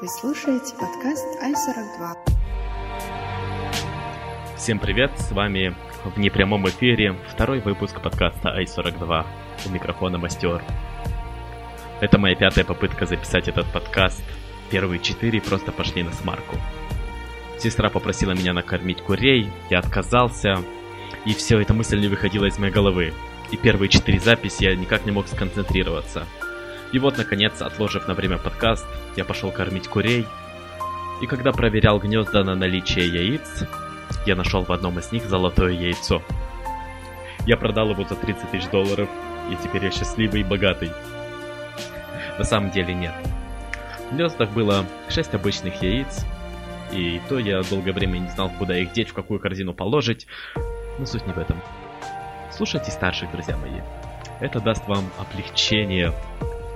Вы слушаете подкаст Ай-42. Всем привет, с вами в непрямом эфире второй выпуск подкаста Ай-42. У микрофона Мастер. Это моя пятая попытка записать этот подкаст. Первые четыре просто пошли на смарку. Сестра попросила меня накормить курей, я отказался, и все, эта мысль не выходила из моей головы. И первые четыре записи я никак не мог сконцентрироваться. И вот, наконец, отложив на время подкаст, я пошел кормить курей. И когда проверял гнезда на наличие яиц, я нашел в одном из них золотое яйцо. Я продал его за 30 тысяч долларов, и теперь я счастливый и богатый. На самом деле нет. В гнездах было 6 обычных яиц, и то я долгое время не знал, куда их деть, в какую корзину положить, но суть не в этом. Слушайте старших, друзья мои. Это даст вам облегчение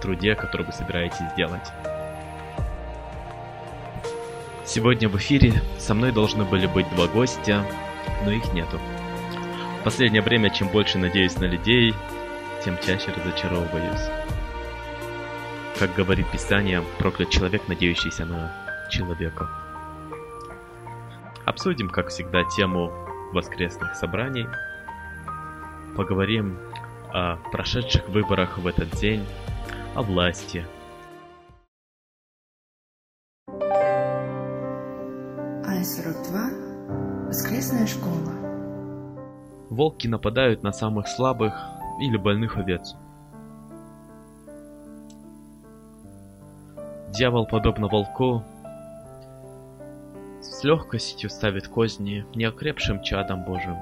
труде, который вы собираетесь сделать. Сегодня в эфире со мной должны были быть два гостя, но их нету. В последнее время, чем больше надеюсь на людей, тем чаще разочаровываюсь. Как говорит Писание, проклят человек, надеющийся на человека. Обсудим, как всегда, тему воскресных собраний. Поговорим о прошедших выборах в этот день, о власти. Ай-42. Воскресная школа. Волки нападают на самых слабых или больных овец. Дьявол, подобно волку, с легкостью ставит козни неокрепшим чадом Божьим.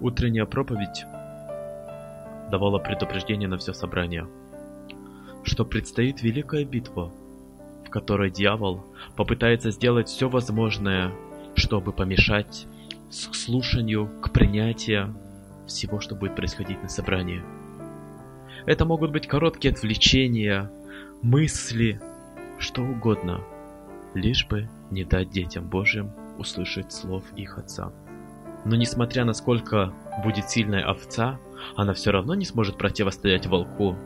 Утренняя проповедь давала предупреждение на все собрание, что предстоит великая битва, в которой дьявол попытается сделать все возможное, чтобы помешать к слушанию, к принятию всего, что будет происходить на собрании. Это могут быть короткие отвлечения, мысли, что угодно, лишь бы не дать детям Божьим услышать слов их Отца. Но несмотря на сколько будет сильная овца, она все равно не сможет противостоять волку.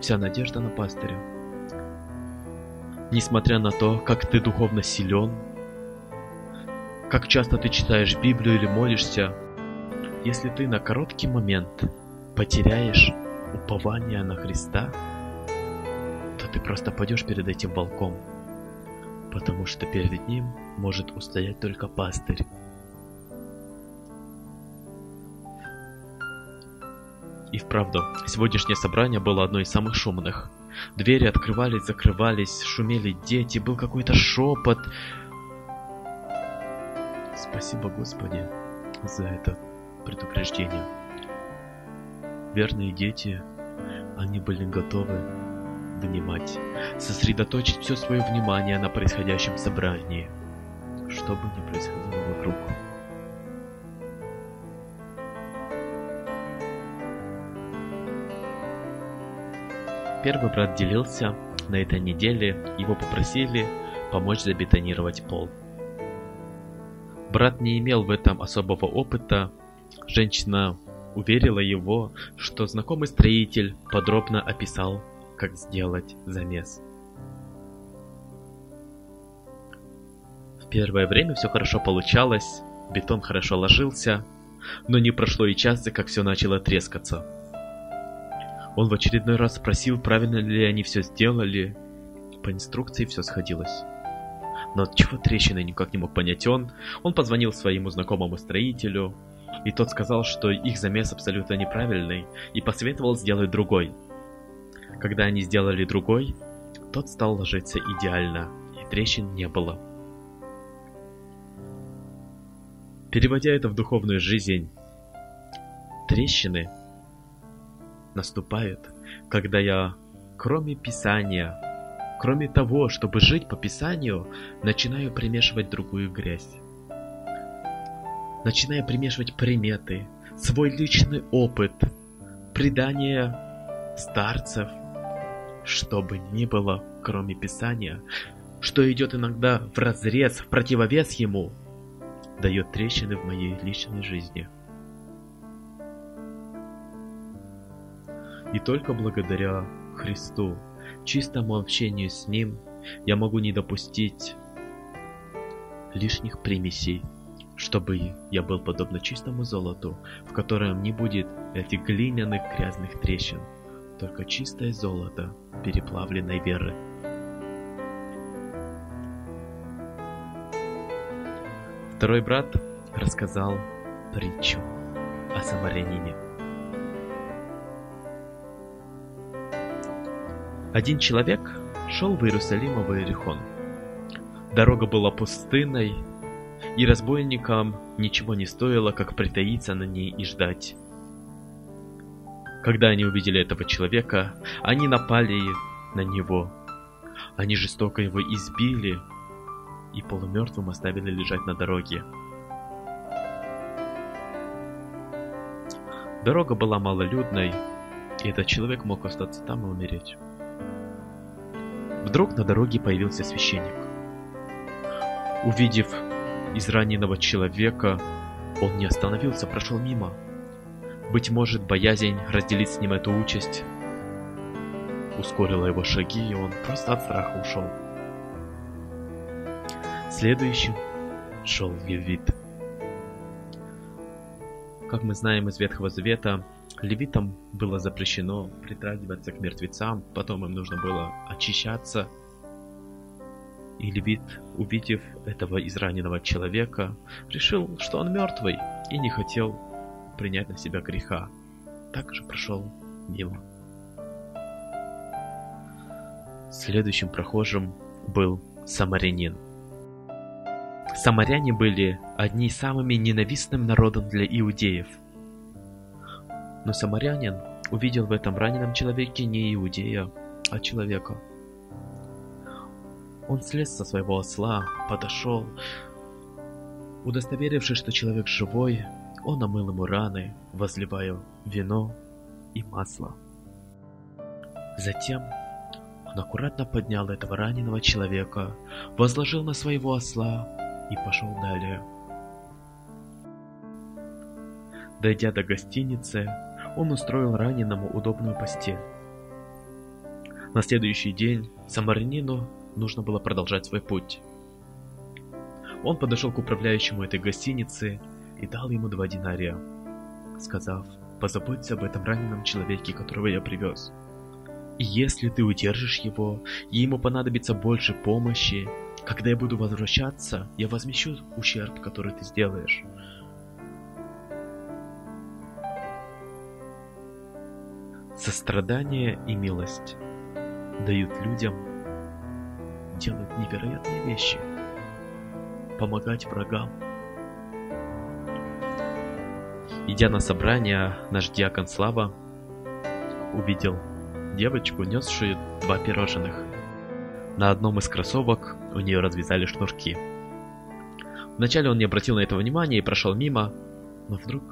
Вся надежда на пастыря. Несмотря на то, как ты духовно силен, как часто ты читаешь Библию или молишься, если ты на короткий момент потеряешь упование на Христа, то ты просто пойдешь перед этим волком, потому что перед ним может устоять только пастырь. И вправду, сегодняшнее собрание было одно из самых шумных. Двери открывались, закрывались, шумели дети, был какой-то шепот. Спасибо, Господи, за это предупреждение. Верные дети, они были готовы внимать, сосредоточить все свое внимание на происходящем собрании, что бы ни происходило вокруг. Первый брат делился, на этой неделе его попросили помочь забетонировать пол. Брат не имел в этом особого опыта, женщина уверила его, что знакомый строитель подробно описал, как сделать замес. В первое время все хорошо получалось, бетон хорошо ложился, но не прошло и часа, как все начало трескаться. Он в очередной раз спросил, правильно ли они все сделали. По инструкции все сходилось. Но от чего трещины никак не мог понять он. Он позвонил своему знакомому строителю, и тот сказал, что их замес абсолютно неправильный, и посоветовал сделать другой. Когда они сделали другой, тот стал ложиться идеально, и трещин не было. Переводя это в духовную жизнь, трещины наступают, когда я, кроме Писания, кроме того, чтобы жить по Писанию, начинаю примешивать другую грязь. Начинаю примешивать приметы, свой личный опыт, предания старцев, что бы ни было, кроме Писания, что идет иногда в разрез, в противовес ему, дает трещины в моей личной жизни – И только благодаря Христу, чистому общению с Ним, я могу не допустить лишних примесей, чтобы я был подобно чистому золоту, в котором не будет этих глиняных грязных трещин, только чистое золото переплавленной веры. Второй брат рассказал притчу о самарянине. Один человек шел в Иерусалим в Иерихон. Дорога была пустынной, и разбойникам ничего не стоило, как притаиться на ней и ждать. Когда они увидели этого человека, они напали на него. Они жестоко его избили и полумертвым оставили лежать на дороге. Дорога была малолюдной, и этот человек мог остаться там и умереть. Вдруг на дороге появился священник. Увидев израненного человека, он не остановился, прошел мимо. Быть может, боязнь разделить с ним эту участь ускорила его шаги, и он просто от страха ушел. Следующим шел Левит. Как мы знаем из Ветхого Завета, левитам было запрещено притрагиваться к мертвецам, потом им нужно было очищаться. И левит, увидев этого израненного человека, решил, что он мертвый, и не хотел принять на себя греха. Также прошел мимо. Следующим прохожим был самарянин. Самаряне были одни самыми ненавистным народом для иудеев. Но самарянин увидел в этом раненом человеке не иудея, а человека. Он слез со своего осла, подошел. Удостоверившись, что человек живой, он омыл ему раны, возливая вино и масло. Затем он аккуратно поднял этого раненого человека, возложил на своего осла и пошел далее. Дойдя до гостиницы, он устроил раненому удобную постель. На следующий день самарянину нужно было продолжать свой путь. Он подошел к управляющему этой гостиницы и дал ему два динария, сказав, позаботься об этом раненом человеке, которого я привез. И если ты удержишь его, и ему понадобится больше помощи, когда я буду возвращаться, я возмещу ущерб, который ты сделаешь. Сострадание и милость дают людям делать невероятные вещи, помогать врагам. Идя на собрание, наш диакон Слава увидел девочку, несшую два пирожных. На одном из кроссовок у нее развязали шнурки. Вначале он не обратил на это внимания и прошел мимо, но вдруг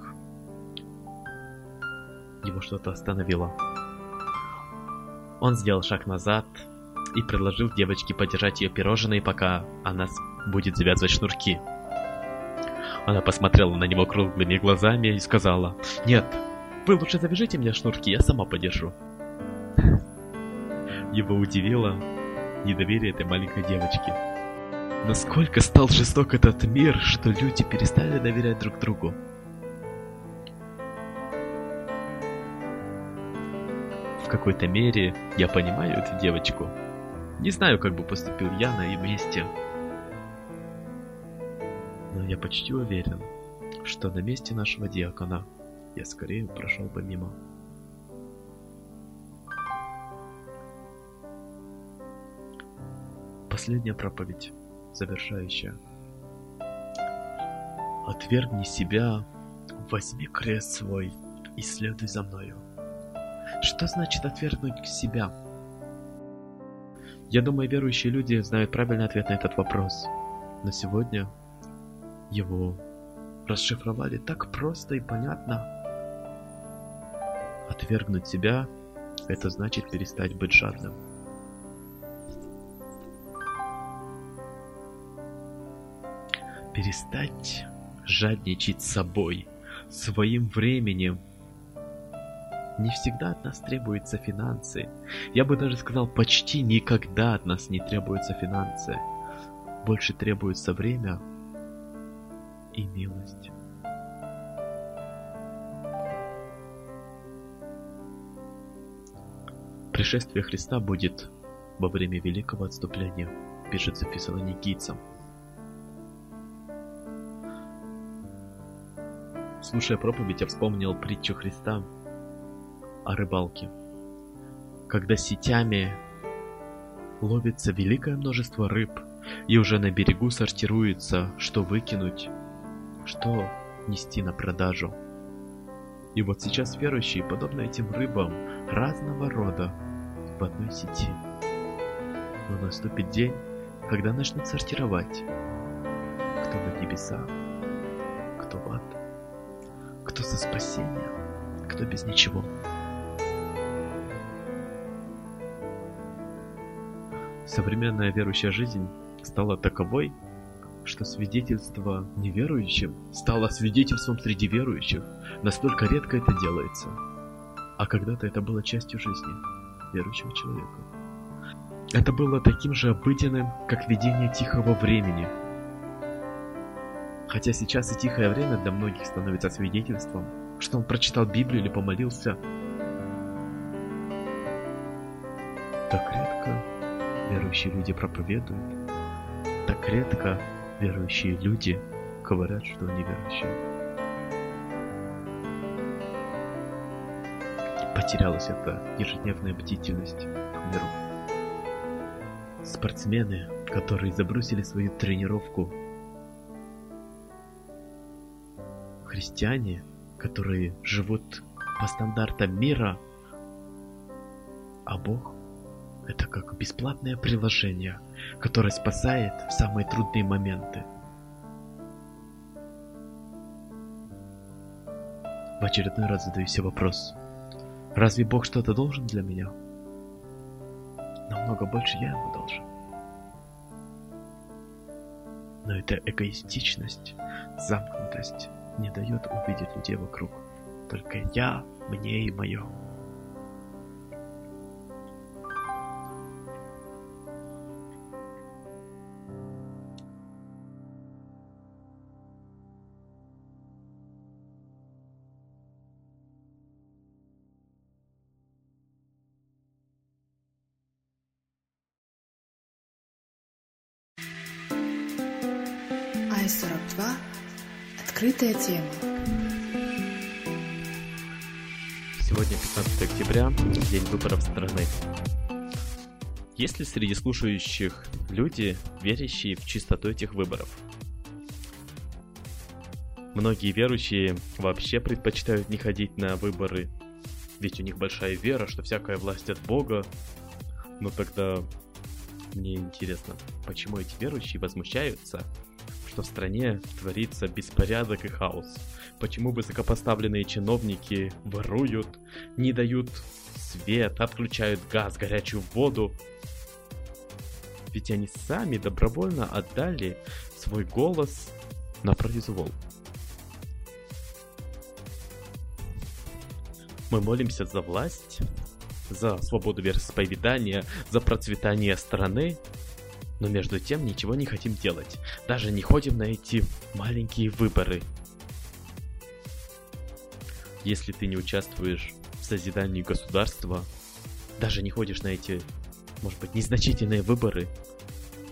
его что-то остановило. Он сделал шаг назад и предложил девочке подержать ее пирожные, пока она будет завязывать шнурки. Она посмотрела на него круглыми глазами и сказала, «Нет, вы лучше завяжите мне шнурки, я сама подержу». Его удивило недоверие этой маленькой девочки. Насколько стал жесток этот мир, что люди перестали доверять друг другу. Какой-то мере я понимаю эту девочку. Не знаю, как бы поступил я на ее месте. Но я почти уверен, что на месте нашего диакона я скорее прошел бы мимо. Последняя проповедь, завершающая. Отвергни себя, возьми крест свой и следуй за мною. Что значит отвергнуть себя? Я думаю, верующие люди знают правильный ответ на этот вопрос. Но сегодня его расшифровали так просто и понятно. Отвергнуть себя – это значит перестать быть жадным. перестать жадничать собой, своим временем, Не всегда от нас требуются финансы. Я бы даже сказал, почти никогда от нас не требуются финансы. Больше требуется время и милость. Пришествие Христа будет во время великого отступления, пишет Фессалоникийцам. Слушая проповедь, я вспомнил притчу Христа о рыбалке. Когда сетями ловится великое множество рыб, и уже на берегу сортируется, что выкинуть, что нести на продажу. И вот сейчас верующие, подобно этим рыбам, разного рода в одной сети. Но наступит день, когда начнут сортировать, кто на небеса, кто в ад, кто за спасение, кто без ничего. Современная верующая жизнь стала таковой, что свидетельство неверующим стало свидетельством среди верующих. Настолько редко это делается. А когда-то это было частью жизни верующего человека. Это было таким же обыденным, как видение тихого времени. Хотя сейчас и тихое время для многих становится свидетельством, что он прочитал Библию или помолился. Так редко верующие люди проповедуют. Так редко верующие люди говорят, что они верующие. Потерялась эта ежедневная бдительность в миру. Спортсмены, которые забросили свою тренировку. Христиане, которые живут по стандартам мира, а Бог это как бесплатное приложение, которое спасает в самые трудные моменты. В очередной раз задаю себе вопрос. Разве Бог что-то должен для меня? Намного больше я ему должен. Но эта эгоистичность, замкнутость не дает увидеть людей вокруг. Только я, мне и мое. Открытая тема. Сегодня 15 октября, день выборов страны. Есть ли среди слушающих люди, верящие в чистоту этих выборов? Многие верующие вообще предпочитают не ходить на выборы, ведь у них большая вера, что всякая власть от Бога. Но тогда мне интересно, почему эти верующие возмущаются, что в стране творится беспорядок и хаос. Почему высокопоставленные чиновники воруют, не дают свет, отключают газ, горячую воду. Ведь они сами добровольно отдали свой голос на произвол. Мы молимся за власть, за свободу вероисповедания, за процветание страны, но между тем ничего не хотим делать. Даже не ходим на эти маленькие выборы. Если ты не участвуешь в созидании государства, даже не ходишь на эти, может быть, незначительные выборы,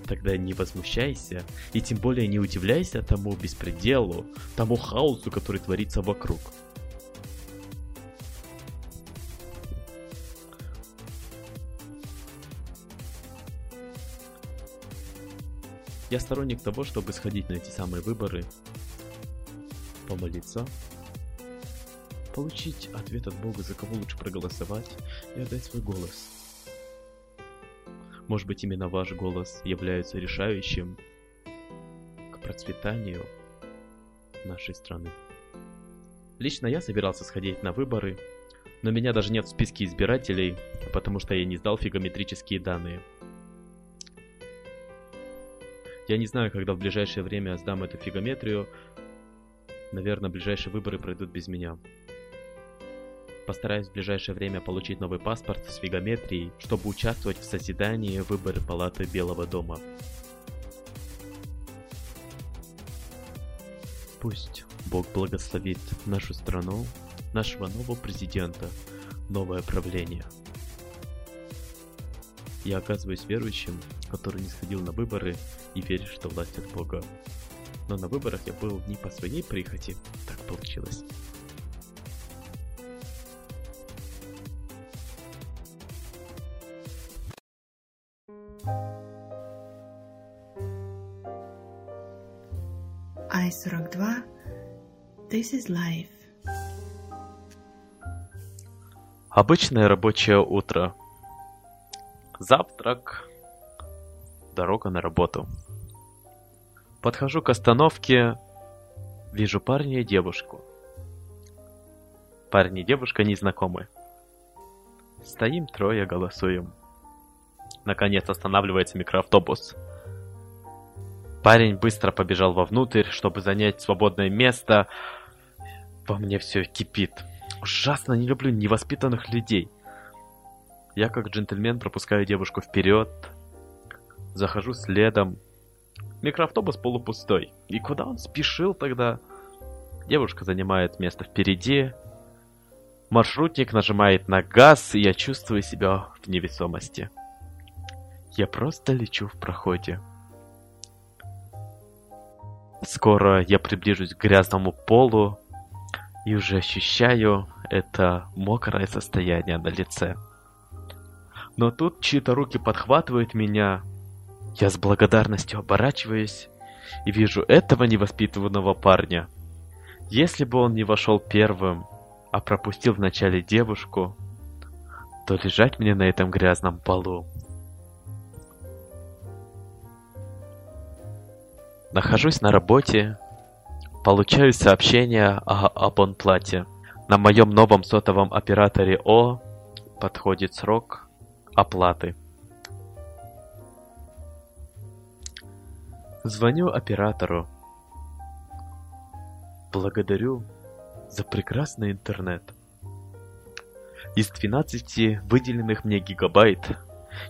тогда не возмущайся и тем более не удивляйся тому беспределу, тому хаосу, который творится вокруг. Я сторонник того, чтобы сходить на эти самые выборы, помолиться, получить ответ от Бога, за кого лучше проголосовать и отдать свой голос. Может быть, именно ваш голос является решающим к процветанию нашей страны. Лично я собирался сходить на выборы, но меня даже нет в списке избирателей, потому что я не сдал фигометрические данные – я не знаю, когда в ближайшее время сдам эту фигометрию. Наверное, ближайшие выборы пройдут без меня. Постараюсь в ближайшее время получить новый паспорт с фигометрией, чтобы участвовать в созидании выборы Палаты Белого дома. Пусть Бог благословит нашу страну, нашего нового президента, новое правление. Я оказываюсь верующим, который не сходил на выборы и верит, что власть от Бога. Но на выборах я был не по своей прихоти, так получилось. I-42 This is life. Обычное рабочее утро. Завтрак. Дорога на работу. Подхожу к остановке. Вижу парня и девушку. Парень и девушка незнакомы. Стоим трое, голосуем. Наконец останавливается микроавтобус. Парень быстро побежал вовнутрь, чтобы занять свободное место. Во мне все кипит. Ужасно не люблю невоспитанных людей. Я как джентльмен пропускаю девушку вперед. Захожу следом. Микроавтобус полупустой. И куда он спешил тогда? Девушка занимает место впереди. Маршрутник нажимает на газ, и я чувствую себя в невесомости. Я просто лечу в проходе. Скоро я приближусь к грязному полу и уже ощущаю это мокрое состояние на лице. Но тут чьи-то руки подхватывают меня. Я с благодарностью оборачиваюсь и вижу этого невоспитанного парня. Если бы он не вошел первым, а пропустил вначале девушку, то лежать мне на этом грязном полу Нахожусь на работе, получаю сообщение о абонплате. На моем новом сотовом операторе О подходит срок оплаты. Звоню оператору. Благодарю за прекрасный интернет. Из 12 выделенных мне гигабайт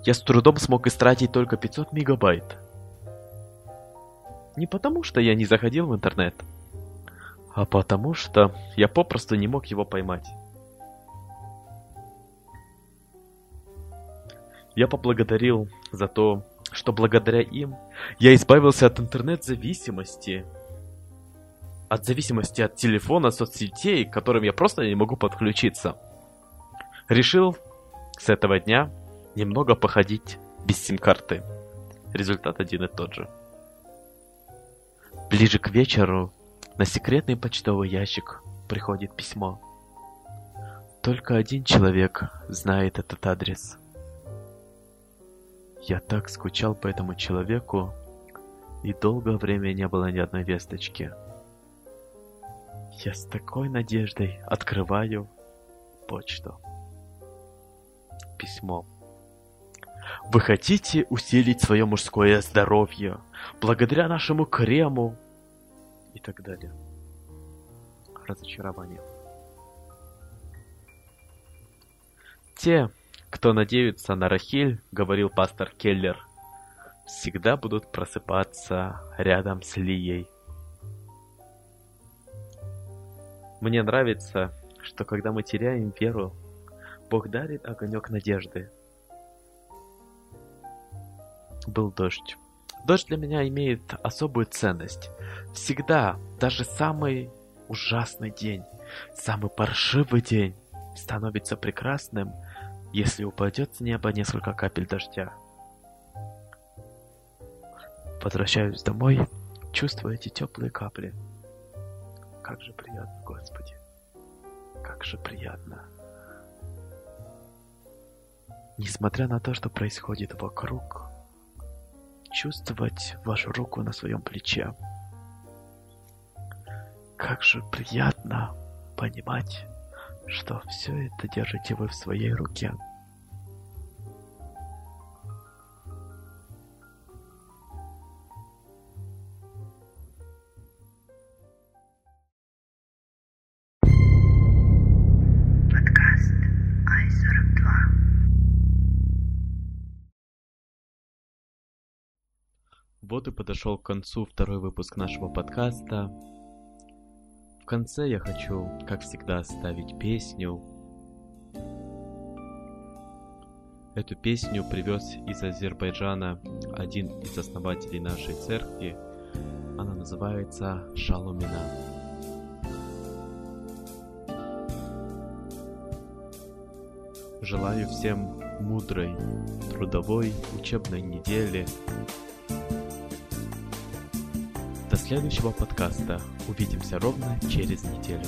я с трудом смог истратить только 500 мегабайт. Не потому, что я не заходил в интернет, а потому что я попросту не мог его поймать. Я поблагодарил за то, что благодаря им я избавился от интернет-зависимости. От зависимости от телефона, соцсетей, к которым я просто не могу подключиться. Решил с этого дня немного походить без сим-карты. Результат один и тот же. Ближе к вечеру на секретный почтовый ящик приходит письмо. Только один человек знает этот адрес. Я так скучал по этому человеку, и долгое время не было ни одной весточки. Я с такой надеждой открываю почту. Письмо. Вы хотите усилить свое мужское здоровье благодаря нашему крему и так далее. Разочарование. Те, кто надеются на Рахиль, говорил пастор Келлер, всегда будут просыпаться рядом с Лией. Мне нравится, что когда мы теряем веру, Бог дарит огонек надежды. Был дождь. Дождь для меня имеет особую ценность. Всегда, даже самый ужасный день, самый паршивый день становится прекрасным, если упадет с неба несколько капель дождя. Возвращаюсь домой, чувствую эти теплые капли. Как же приятно, Господи. Как же приятно. Несмотря на то, что происходит вокруг, чувствовать вашу руку на своем плече. Как же приятно понимать, что все это держите вы в своей руке. Вот и подошел к концу второй выпуск нашего подкаста. Конце я хочу, как всегда, оставить песню. Эту песню привез из Азербайджана один из основателей нашей церкви. Она называется «Шаломина». Желаю всем мудрой, трудовой, учебной недели. До следующего подкаста. Увидимся ровно через неделю.